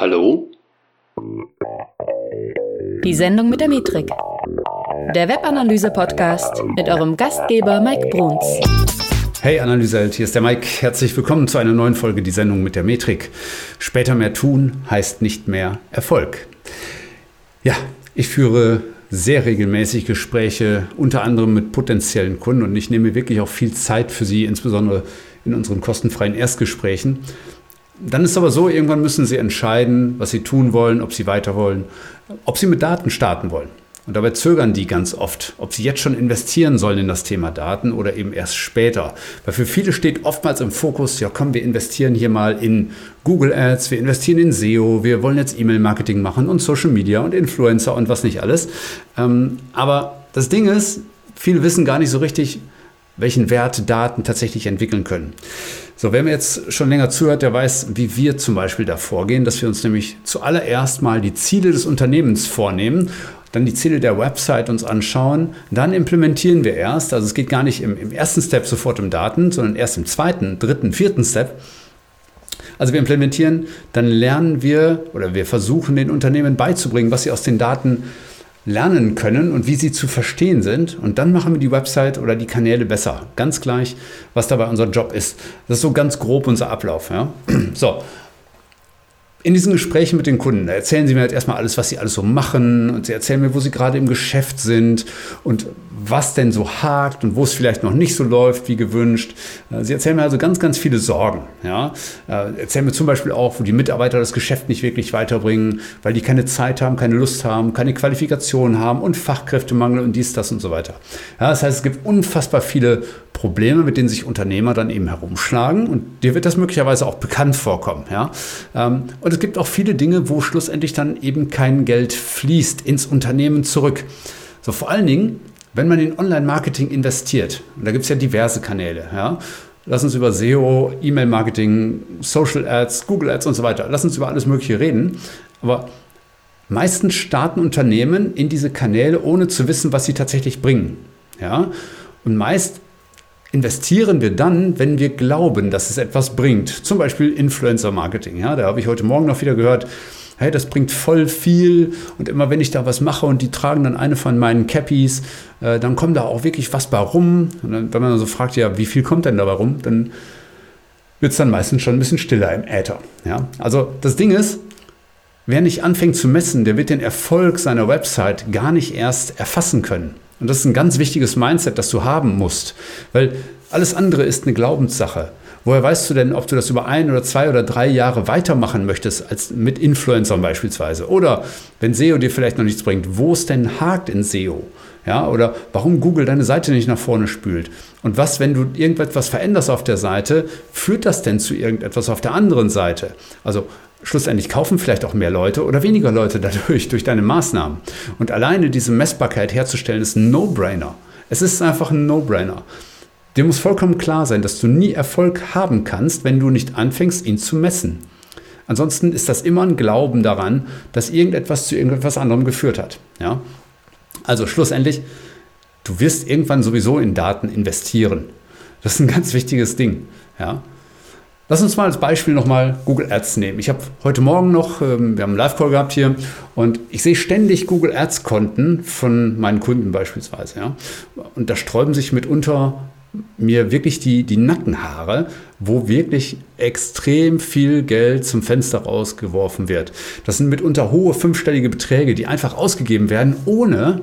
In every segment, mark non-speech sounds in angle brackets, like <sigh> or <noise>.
Hallo? Die Sendung mit der Metrik. Der Webanalyse-Podcast mit eurem Gastgeber Mike Bruns. Hey Analyseheld, hier ist der Mike. Herzlich willkommen zu einer neuen Folge Die Sendung mit der Metrik. Später mehr tun heißt nicht mehr Erfolg. Ja, ich führe sehr regelmäßig Gespräche, unter anderem mit potenziellen Kunden und ich nehme wirklich auch viel Zeit für sie, insbesondere in unseren kostenfreien Erstgesprächen. Dann ist aber so, irgendwann müssen sie entscheiden, was sie tun wollen, ob sie weiter wollen, ob sie mit Daten starten wollen. Und dabei zögern die ganz oft, ob sie jetzt schon investieren sollen in das Thema Daten oder eben erst später. Weil für viele steht oftmals im Fokus, ja komm, wir investieren hier mal in Google Ads, wir investieren in SEO, wir wollen jetzt E-Mail-Marketing machen und Social Media und Influencer und was nicht alles. Ähm, aber das Ding ist, viele wissen gar nicht so richtig, welchen Wert Daten tatsächlich entwickeln können. So, wer mir jetzt schon länger zuhört, der weiß, wie wir zum Beispiel da vorgehen, dass wir uns nämlich zuallererst mal die Ziele des Unternehmens vornehmen dann die Ziele der Website uns anschauen, dann implementieren wir erst. Also es geht gar nicht im, im, ersten Step sofort um Daten, sondern erst im zweiten, dritten, vierten Step. Also wir implementieren, dann lernen wir oder wir versuchen den Unternehmen beizubringen, was sie aus den Daten lernen können und wie sie zu verstehen sind. Und dann machen wir die Website oder die Kanäle besser. Ganz gleich, was dabei unser Job ist. Das ist so ganz grob unser Ablauf. Ja? <clears throat> So, in diesen Gesprächen mit den Kunden, erzählen sie mir halt erstmal alles, was sie alles so machen und sie erzählen mir, wo sie gerade im Geschäft sind und was denn so hakt und wo es vielleicht noch nicht so läuft wie gewünscht. Äh, sie erzählen mir also ganz, ganz viele Sorgen. Ja? Äh, erzählen mir zum Beispiel auch, wo die Mitarbeiter das Geschäft nicht wirklich weiterbringen, weil die keine Zeit haben, keine Lust haben, keine Qualifikationen haben und Fachkräftemangel und dies, das und so weiter. Ja, das heißt, es gibt unfassbar viele Probleme, mit denen sich Unternehmer dann eben herumschlagen und dir wird das möglicherweise auch bekannt vorkommen. Ja? Ähm, und es gibt auch viele Dinge, wo schlussendlich dann eben kein Geld fließt ins Unternehmen zurück. So vor allen Dingen wenn man in Online-Marketing investiert, und da gibt es ja diverse Kanäle, ja, lass uns über SEO, E-Mail-Marketing, Social Ads, Google Ads und so weiter, lass uns über alles Mögliche reden, aber meistens starten Unternehmen in diese Kanäle, ohne zu wissen, was sie tatsächlich bringen. Ja? Und meist investieren wir dann, wenn wir glauben, dass es etwas bringt. Zum Beispiel Influencer-Marketing. Ja? Da habe ich heute Morgen noch wieder gehört, hey, das bringt voll viel und immer wenn ich da was mache und die tragen dann eine von meinen Cappies, äh, dann kommt da auch wirklich was bei rum. Und dann, wenn man so fragt, ja, wie viel kommt denn dabei rum, dann wird es dann meistens schon ein bisschen stiller im Äther. Ja? Also das Ding ist, wer nicht anfängt zu messen, der wird den Erfolg seiner Website gar nicht erst erfassen können. Und das ist ein ganz wichtiges Mindset, das du haben musst, weil alles andere ist eine Glaubenssache. Woher weißt du denn, ob du das über ein oder zwei oder drei Jahre weitermachen möchtest, als mit Influencern beispielsweise? Oder wenn SEO dir vielleicht noch nichts bringt, wo es denn hakt in SEO? Ja, oder warum Google deine Seite nicht nach vorne spült? Und was, wenn du irgendetwas veränderst auf der Seite, führt das denn zu irgendetwas auf der anderen Seite? Also schlussendlich kaufen vielleicht auch mehr Leute oder weniger Leute dadurch, durch deine Maßnahmen. Und alleine diese Messbarkeit herzustellen, ist ein No-Brainer. Es ist einfach ein No-Brainer. Dir muss vollkommen klar sein, dass du nie Erfolg haben kannst, wenn du nicht anfängst, ihn zu messen. Ansonsten ist das immer ein Glauben daran, dass irgendetwas zu irgendetwas anderem geführt hat. Ja? Also schlussendlich, du wirst irgendwann sowieso in Daten investieren. Das ist ein ganz wichtiges Ding. Ja? Lass uns mal als Beispiel nochmal Google Ads nehmen. Ich habe heute Morgen noch, ähm, wir haben einen Live-Call gehabt hier und ich sehe ständig Google Ads-Konten von meinen Kunden beispielsweise. Ja? Und da sträuben sich mitunter mir wirklich die, die Nackenhaare, wo wirklich extrem viel Geld zum Fenster rausgeworfen wird. Das sind mitunter hohe fünfstellige Beträge, die einfach ausgegeben werden, ohne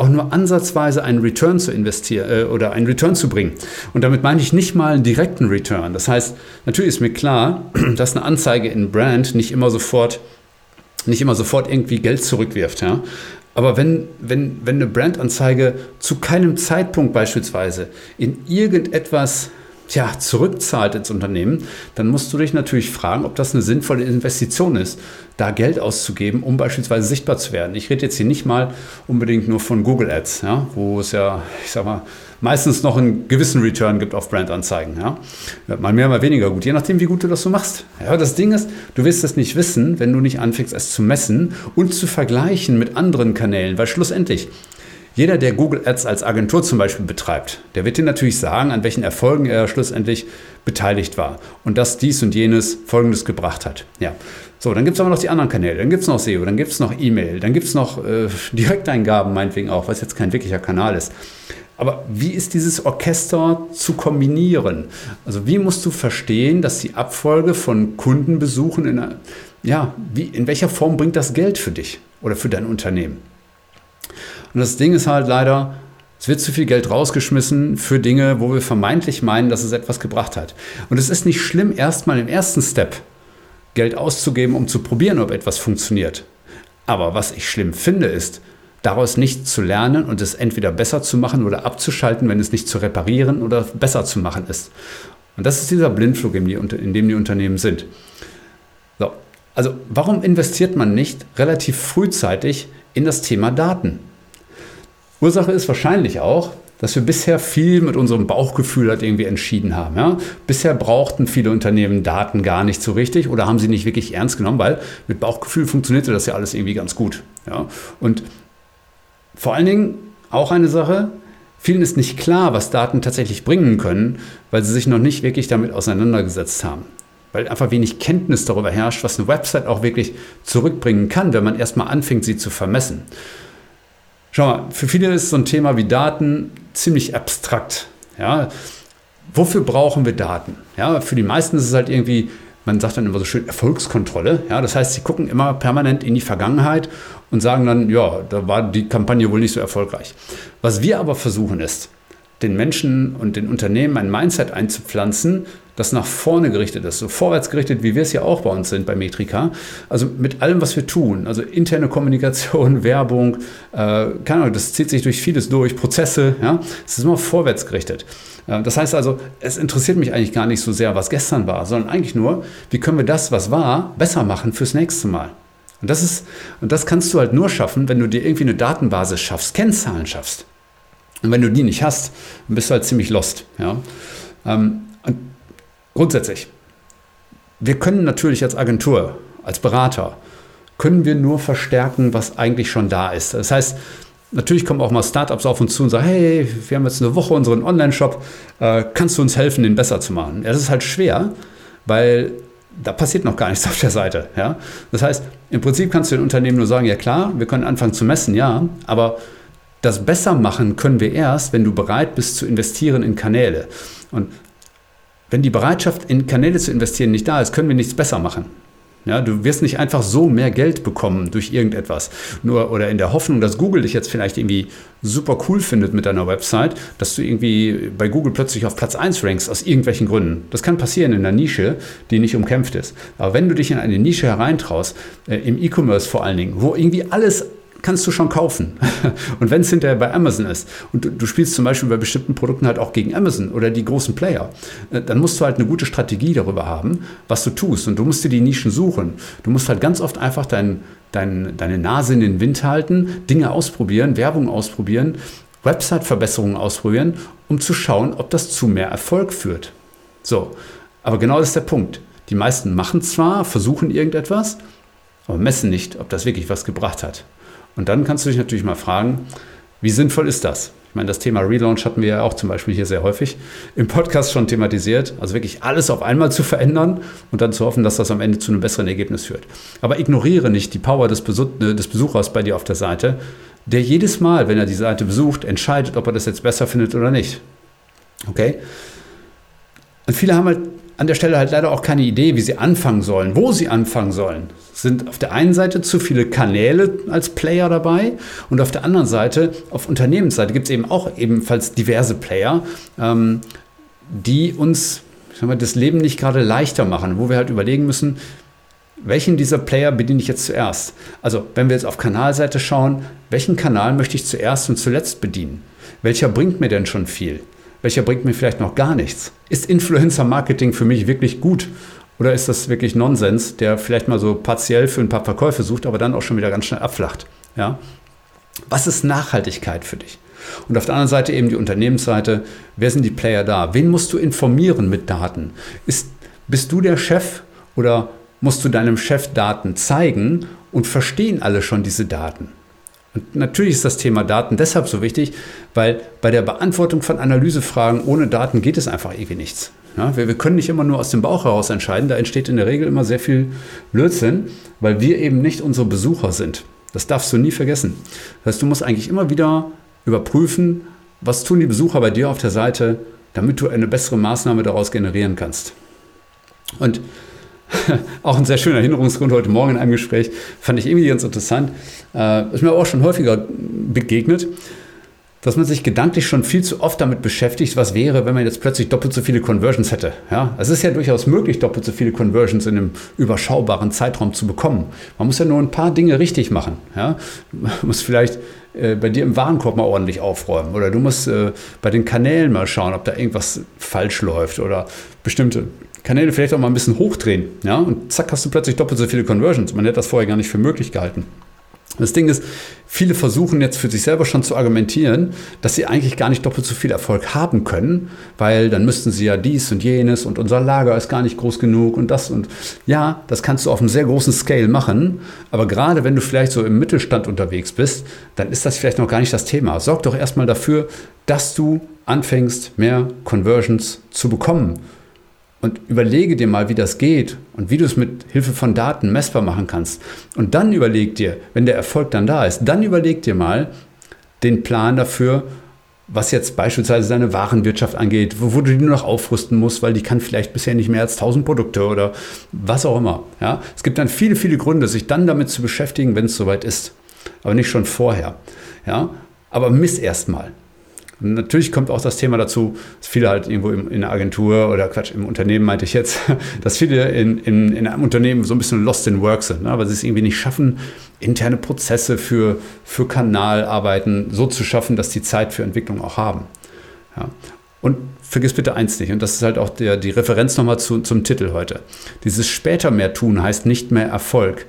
auch nur ansatzweise einen Return zu investieren äh, oder einen Return zu bringen. Und damit meine ich nicht mal einen direkten Return. Das heißt, natürlich ist mir klar, <clears throat> dass eine Anzeige in Brand nicht immer sofort nicht immer sofort irgendwie Geld zurückwirft. Ja? Aber wenn, wenn, wenn eine Brandanzeige zu keinem Zeitpunkt beispielsweise in irgendetwas tja, zurückzahlt ins Unternehmen, dann musst du dich natürlich fragen, ob das eine sinnvolle Investition ist, da Geld auszugeben, um beispielsweise sichtbar zu werden. Ich rede jetzt hier nicht mal unbedingt nur von Google Ads, ja, wo es ja, ich sag mal, meistens noch einen gewissen Return gibt auf Brandanzeigen. Ja. Mal mehr, mal weniger gut, je nachdem, wie gut du das so machst. Ja, das Ding ist, du wirst es nicht wissen, wenn du nicht anfängst, es zu messen und zu vergleichen mit anderen Kanälen, weil schlussendlich, Jeder, der Google Ads als Agentur zum Beispiel betreibt, der wird dir natürlich sagen, an welchen Erfolgen er schlussendlich beteiligt war und dass dies und jenes Folgendes gebracht hat. Ja. So, dann gibt es aber noch die anderen Kanäle, dann gibt es noch SEO, dann gibt es noch E-Mail, dann gibt es noch äh, <laughs> Direkteingaben meinetwegen auch, was jetzt kein wirklicher Kanal ist. Aber wie ist dieses Orchester zu kombinieren? Also wie musst du verstehen, dass die Abfolge von Kundenbesuchen in, ja, wie, in welcher Form bringt das Geld für dich oder für dein Unternehmen? Und das Ding ist halt leider, es wird zu viel Geld rausgeschmissen für Dinge, wo wir vermeintlich meinen, dass es etwas gebracht hat. Und es ist nicht schlimm, erstmal im ersten Step Geld auszugeben, um zu probieren, ob etwas funktioniert. Aber was ich schlimm finde, ist, daraus nicht zu lernen und es entweder besser zu machen oder abzuschalten, wenn es nicht zu reparieren oder besser zu machen ist. Und das ist dieser Blindflug, in, dem die Unternehmen sind. So. Also warum investiert man nicht relativ frühzeitig in das Thema Daten? Ursache ist wahrscheinlich auch, dass wir bisher viel mit unserem Bauchgefühl halt irgendwie entschieden haben. Ja? Bisher brauchten viele Unternehmen Daten gar nicht so richtig oder haben sie nicht wirklich ernst genommen, weil mit Bauchgefühl funktionierte das ja alles irgendwie ganz gut. Ja? Und vor allen Dingen auch eine Sache, vielen ist nicht klar, was Daten tatsächlich bringen können, weil sie sich noch nicht wirklich damit auseinandergesetzt haben. Weil einfach wenig Kenntnis darüber herrscht, was eine Website auch wirklich zurückbringen kann, wenn man erstmal anfängt, sie zu vermessen. Schau mal, für viele ist so ein Thema wie Daten ziemlich abstrakt. Ja? Wofür brauchen wir Daten? Ja, für die meisten ist es halt irgendwie, man sagt dann immer so schön Erfolgskontrolle. Ja? Das heißt, sie gucken immer permanent in die Vergangenheit und sagen dann, ja, da war die Kampagne wohl nicht so erfolgreich. Was wir aber versuchen ist, den Menschen und den Unternehmen ein Mindset einzupflanzen, das nach vorne gerichtet ist, so vorwärts gerichtet, wie wir es ja auch bei uns sind bei Metrika. Also mit allem, was wir tun, also interne Kommunikation, <laughs> Werbung, äh, keine Ahnung, das zieht sich durch vieles durch, Prozesse, ja, es ist immer vorwärts gerichtet. Äh, das heißt also, es interessiert mich eigentlich gar nicht so sehr, was gestern war, sondern eigentlich nur, wie können wir das, was war, besser machen fürs nächste Mal. Und das ist, und das kannst du halt nur schaffen, wenn du dir irgendwie eine Datenbasis schaffst, Kennzahlen schaffst. Und wenn du die nicht hast, dann bist du halt ziemlich lost. Ja? Ähm, grundsätzlich, wir können natürlich als Agentur, als Berater, können wir nur verstärken, was eigentlich schon da ist. Das heißt, natürlich kommen auch mal Startups auf uns zu und sagen, hey, wir haben jetzt eine Woche unseren Online-Shop, äh, kannst du uns helfen, den besser zu machen? Das ist halt schwer, weil da passiert noch gar nichts <laughs> auf der Seite. Ja? Das heißt, im Prinzip kannst du den Unternehmen nur sagen, ja klar, wir können anfangen zu messen, ja, aber das besser machen können wir erst, wenn du bereit bist zu investieren in Kanäle. Und wenn die Bereitschaft in Kanäle zu investieren nicht da ist, können wir nichts besser machen. Ja, du wirst nicht einfach so mehr Geld bekommen durch irgendetwas. Nur oder in der Hoffnung, dass Google dich jetzt vielleicht irgendwie super cool findet mit deiner Website, dass du irgendwie bei Google plötzlich auf Platz 1 rankst aus irgendwelchen Gründen. Das kann passieren in einer Nische, die nicht umkämpft ist. Aber wenn du dich in eine Nische hereintraust, äh, im E-Commerce vor allen Dingen, wo irgendwie alles kannst du schon kaufen. <laughs> Und wenn es hinterher bei Amazon ist und du, du, spielst zum Beispiel bei bestimmten Produkten halt auch gegen Amazon oder die großen Player, äh, dann musst du halt eine gute Strategie darüber haben, was du tust. Und du musst dir die Nischen suchen. Du musst halt ganz oft einfach dein, dein, deine Nase in den Wind halten, Dinge ausprobieren, Werbung ausprobieren, Website-Verbesserungen ausprobieren, um zu schauen, ob das zu mehr Erfolg führt. So, aber genau das ist der Punkt. Die meisten machen zwar, versuchen irgendetwas, aber messen nicht, ob das wirklich was gebracht hat. Und dann kannst du dich natürlich mal fragen, wie sinnvoll ist das? Ich meine, das Thema Relaunch hatten wir ja auch zum Beispiel hier sehr häufig im Podcast schon thematisiert. Also wirklich alles auf einmal zu verändern und dann zu hoffen, dass das am Ende zu einem besseren Ergebnis führt. Aber ignoriere nicht die Power des, des Besuchers bei dir auf der Seite, der jedes Mal, wenn er die Seite besucht, entscheidet, ob er das jetzt besser findet oder nicht. Okay? Und viele haben halt an der Stelle halt leider auch keine Idee, wie sie anfangen sollen, wo sie anfangen sollen. Es sind auf der einen Seite zu viele Kanäle als Player dabei und auf der anderen Seite, auf Unternehmensseite, gibt es eben auch ebenfalls diverse Player, ähm, die uns mal, das Leben nicht gerade leichter machen, wo wir halt überlegen müssen, welchen dieser Player bediene ich jetzt zuerst? Also, wenn wir jetzt auf Kanalseite schauen, welchen Kanal möchte ich zuerst und zuletzt bedienen? Welcher bringt mir denn schon viel? Welcher bringt mir vielleicht noch gar nichts? Ist Influencer-Marketing für mich wirklich gut? Oder ist das wirklich Nonsens, der vielleicht mal so partiell für ein paar Verkäufe sucht, aber dann auch schon wieder ganz schnell abflacht? Ja? Was ist Nachhaltigkeit für dich? Und auf der anderen Seite eben die Unternehmensseite. Wer sind die Player da? Wen musst du informieren mit Daten? Ist, bist du der Chef oder musst du deinem Chef Daten zeigen und verstehen alle schon diese Daten? Und natürlich ist das Thema Daten deshalb so wichtig, weil bei der Beantwortung von Analysefragen ohne Daten geht es einfach irgendwie nichts. Ja, wir, wir, können nicht immer nur aus dem Bauch heraus entscheiden, da entsteht in der Regel immer sehr viel Blödsinn, weil wir eben nicht unsere Besucher sind. Das darfst du nie vergessen. Das heißt, du musst eigentlich immer wieder überprüfen, was tun die Besucher bei dir auf der Seite, damit du eine bessere Maßnahme daraus generieren kannst. Und <laughs> auch ein sehr schöner Erinnerungsgrund heute Morgen in einem Gespräch, fand ich irgendwie ganz interessant. Äh, ist mir auch schon häufiger begegnet, dass man sich gedanklich schon viel zu oft damit beschäftigt, was wäre, wenn man jetzt plötzlich doppelt so viele Conversions hätte. Ja, es ist ja durchaus möglich, doppelt so viele Conversions in einem überschaubaren Zeitraum zu bekommen. Man muss ja nur ein paar Dinge richtig machen. Ja, man <laughs> muss vielleicht äh, bei dir im Warenkorb mal ordentlich aufräumen oder du musst äh, bei den Kanälen mal schauen, ob da irgendwas falsch läuft oder bestimmte Kanäle vielleicht auch mal ein bisschen hochdrehen. Ja? Und zack, hast du plötzlich doppelt so viele Conversions. Man hätte das vorher gar nicht für möglich gehalten. Das Ding ist, viele versuchen jetzt für sich selber schon zu argumentieren, dass sie eigentlich gar nicht doppelt so viel Erfolg haben können, weil dann müssten sie ja dies und jenes und unser Lager ist gar nicht groß genug und das und ja, das kannst du auf einem sehr großen Scale machen, aber gerade wenn du vielleicht so im Mittelstand unterwegs bist, dann ist das vielleicht noch gar nicht das Thema. Sorg doch erstmal dafür, dass du anfängst, mehr Conversions zu bekommen und überlege dir mal, wie das geht und wie du es mit Hilfe von Daten messbar machen kannst. Und dann überleg dir, wenn der Erfolg dann da ist, dann überleg dir mal den Plan dafür, was jetzt beispielsweise deine Warenwirtschaft angeht, wo, wo, du die nur noch aufrüsten musst, weil die kann vielleicht bisher nicht mehr als 1000 Produkte oder was auch immer. Ja? Es gibt dann viele, viele Gründe, sich dann damit zu beschäftigen, wenn es soweit ist. Aber nicht schon vorher. Ja? Aber miss erst mal. Und natürlich kommt auch das Thema dazu, dass viele halt irgendwo in der Agentur oder Quatsch, im Unternehmen meinte ich jetzt, <laughs> dass viele in, in, in einem Unternehmen so ein bisschen lost in work sind, ne? weil sie es irgendwie nicht schaffen, interne Prozesse für, für Kanalarbeiten so zu schaffen, dass die Zeit für Entwicklung auch haben. Ja. Und vergiss bitte eins nicht, und das ist halt auch der, die Referenz nochmal zu, zum Titel heute. Dieses später mehr tun heißt nicht mehr Erfolg.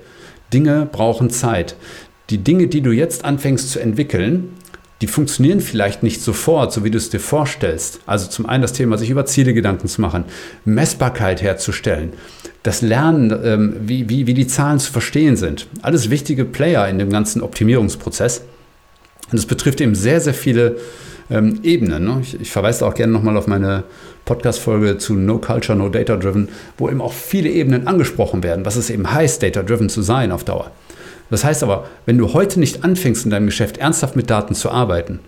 Dinge brauchen Zeit. Die Dinge, die du jetzt anfängst zu entwickeln, die funktionieren vielleicht nicht sofort, so wie du es dir vorstellst. Also zum einen das Thema, sich über Ziele Gedanken zu machen, Messbarkeit herzustellen, das Lernen, ähm, wie, wie, wie die Zahlen zu verstehen sind. Alles wichtige Player in dem ganzen Optimierungsprozess. Und es betrifft eben sehr, sehr viele ähm, Ebenen. Ne? Ich, ich, verweise auch gerne nochmal auf meine Podcast-Folge zu No Culture, No Data Driven, wo eben auch viele Ebenen angesprochen werden, was es eben heißt, Data Driven zu sein auf Dauer. Das heißt aber, wenn du heute nicht anfängst in deinem Geschäft ernsthaft mit Daten zu arbeiten,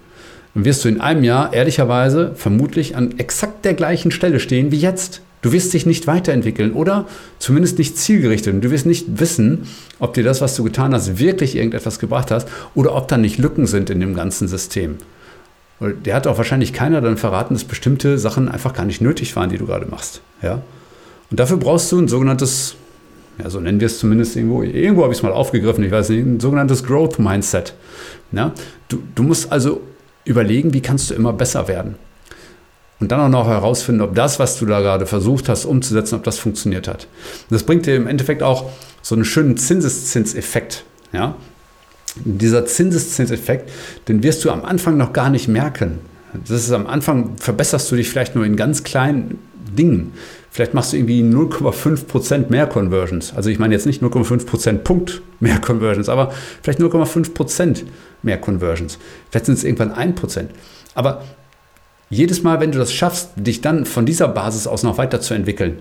dann wirst du in einem Jahr ehrlicherweise vermutlich an exakt der gleichen Stelle stehen wie jetzt. Du wirst dich nicht weiterentwickeln oder zumindest nicht zielgerichtet. Und du wirst nicht wissen, ob dir das, was du getan hast, wirklich irgendetwas gebracht hast oder ob da nicht Lücken sind in dem ganzen System. Der hat auch wahrscheinlich keiner dann verraten, dass bestimmte Sachen einfach gar nicht nötig waren, die du gerade machst. Ja? Und dafür brauchst du ein sogenanntes ja, so nennen wir es zumindest irgendwo, irgendwo habe ich es mal aufgegriffen, ich weiß nicht, ein sogenanntes Growth Mindset. Ja, du, du musst also überlegen, wie kannst du immer besser werden. Und dann auch noch herausfinden, ob das, was du da gerade versucht hast umzusetzen, ob das funktioniert hat. Und das bringt dir im Endeffekt auch so einen schönen Zinseszinseffekt. Ja? Dieser Zinseszinseffekt, den wirst du am Anfang noch gar nicht merken. Das ist am Anfang, verbesserst du dich vielleicht nur in ganz kleinen Dingen. Vielleicht machst du irgendwie 0,5% mehr Conversions. Also ich meine jetzt nicht 0,5% Punkt mehr Conversions, aber vielleicht 0,5% mehr Conversions. Vielleicht sind es irgendwann 1%. Aber jedes Mal, wenn du das schaffst, dich dann von dieser Basis aus noch weiterzuentwickeln,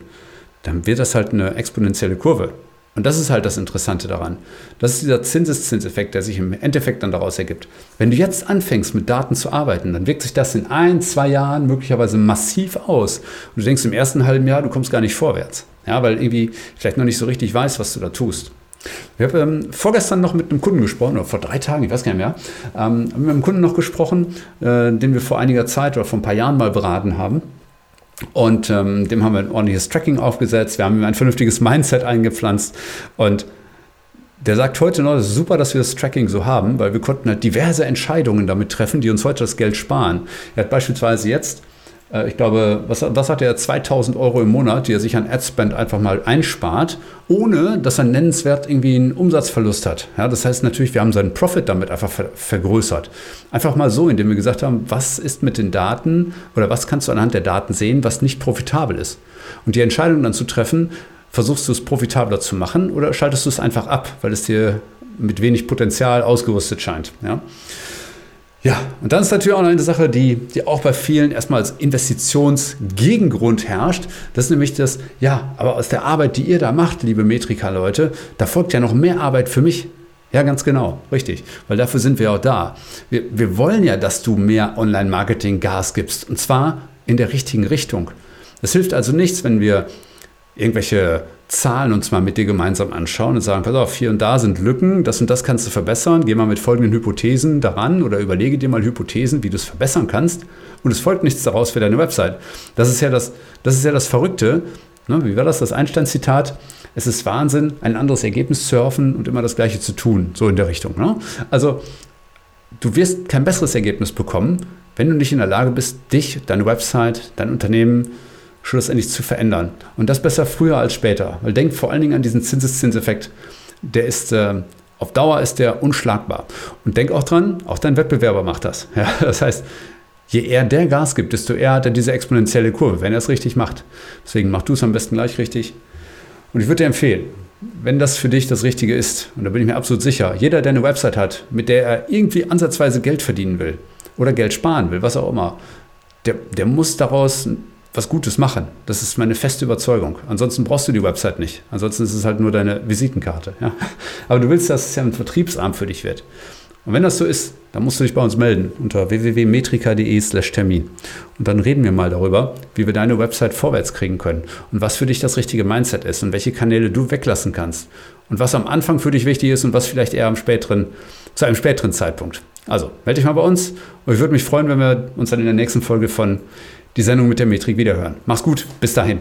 dann wird das halt eine exponentielle Kurve. Und das ist halt das Interessante daran. Das ist dieser Zinseszinseffekt, der sich im Endeffekt dann daraus ergibt. Wenn du jetzt anfängst, mit Daten zu arbeiten, dann wirkt sich das in ein, zwei Jahren möglicherweise massiv aus. Und du denkst im ersten halben Jahr, du kommst gar nicht vorwärts. Ja, weil irgendwie vielleicht noch nicht so richtig weißt, was du da tust. Ich habe ähm, vorgestern noch mit einem Kunden gesprochen, oder vor drei Tagen, ich weiß gar nicht mehr, ähm, mit einem Kunden noch gesprochen, äh, den wir vor einiger Zeit oder vor ein paar Jahren mal beraten haben. Und ähm, dem haben wir ein ordentliches Tracking aufgesetzt. Wir haben ihm ein vernünftiges Mindset eingepflanzt. Und der sagt heute noch, es ist super, dass wir das Tracking so haben, weil wir konnten halt diverse Entscheidungen damit treffen, die uns heute das Geld sparen. Er hat beispielsweise jetzt ich glaube, was, was hat er, 2000 Euro im Monat, die er sich an Adspend einfach mal einspart, ohne dass er nennenswert irgendwie einen Umsatzverlust hat. Ja, das heißt natürlich, wir haben seinen Profit damit einfach ver vergrößert. Einfach mal so, indem wir gesagt haben, was ist mit den Daten oder was kannst du anhand der Daten sehen, was nicht profitabel ist. Und die Entscheidung dann zu treffen, versuchst du es profitabler zu machen oder schaltest du es einfach ab, weil es dir mit wenig Potenzial ausgerüstet scheint. Ja? Ja, und dann ist natürlich auch noch eine Sache, die, die auch bei vielen erstmal als Investitionsgegengrund herrscht. Das ist nämlich das, ja, aber aus der Arbeit, die ihr da macht, liebe Metrika-Leute, da folgt ja noch mehr Arbeit für mich. Ja, ganz genau, richtig. Weil dafür sind wir auch da. Wir, wir wollen ja, dass du mehr Online-Marketing Gas gibst. Und zwar in der richtigen Richtung. Es hilft also nichts, wenn wir irgendwelche Zahlen uns mal mit dir gemeinsam anschauen und sagen, pass auf, hier und da sind Lücken, das und das kannst du verbessern, geh mal mit folgenden Hypothesen daran oder überlege dir mal Hypothesen, wie du es verbessern kannst und es folgt nichts daraus für deine Website. Das ist ja das, das, ist ja das Verrückte. Ne? Wie war das, das Einstein-Zitat? Es ist Wahnsinn, ein anderes Ergebnis zu hoffen und immer das Gleiche zu tun, so in der Richtung. Ne? Also du wirst kein besseres Ergebnis bekommen, wenn du nicht in der Lage bist, dich, deine Website, dein Unternehmen, schlussendlich zu verändern. Und das besser früher als später. Weil denkt vor allen Dingen an diesen Zinseszinseffekt. Der ist äh, auf Dauer ist der unschlagbar. Und denk auch dran, auch dein Wettbewerber macht das. <laughs> Ja, das heißt, je eher der Gas gibt, desto eher hat er diese exponentielle Kurve, wenn er es richtig macht. Deswegen mach du es am besten gleich richtig. Und ich würde dir empfehlen, wenn das für dich das Richtige ist, und da bin ich mir absolut sicher, jeder, der eine Website hat, mit der er irgendwie ansatzweise Geld verdienen will oder Geld sparen will, was auch immer, der, der muss daraus was Gutes machen. Das ist meine feste Überzeugung. Ansonsten brauchst du die Website nicht. Ansonsten ist es halt nur deine Visitenkarte. Ja? Aber du willst, dass es ja ein Vertriebsarm für dich wird. Und wenn das so ist, dann musst du dich bei uns melden unter www.metrika.de/termin. Und dann reden wir mal darüber, wie wir deine Website vorwärts kriegen können und was für dich das richtige Mindset ist und welche Kanäle du weglassen kannst und was am Anfang für dich wichtig ist und was vielleicht eher am späteren, zu einem späteren Zeitpunkt. Also melde dich mal bei uns und ich würde mich freuen, wenn wir uns dann in der nächsten Folge von die Sendung mit der Metrik wiederhören. Mach's gut, bis dahin.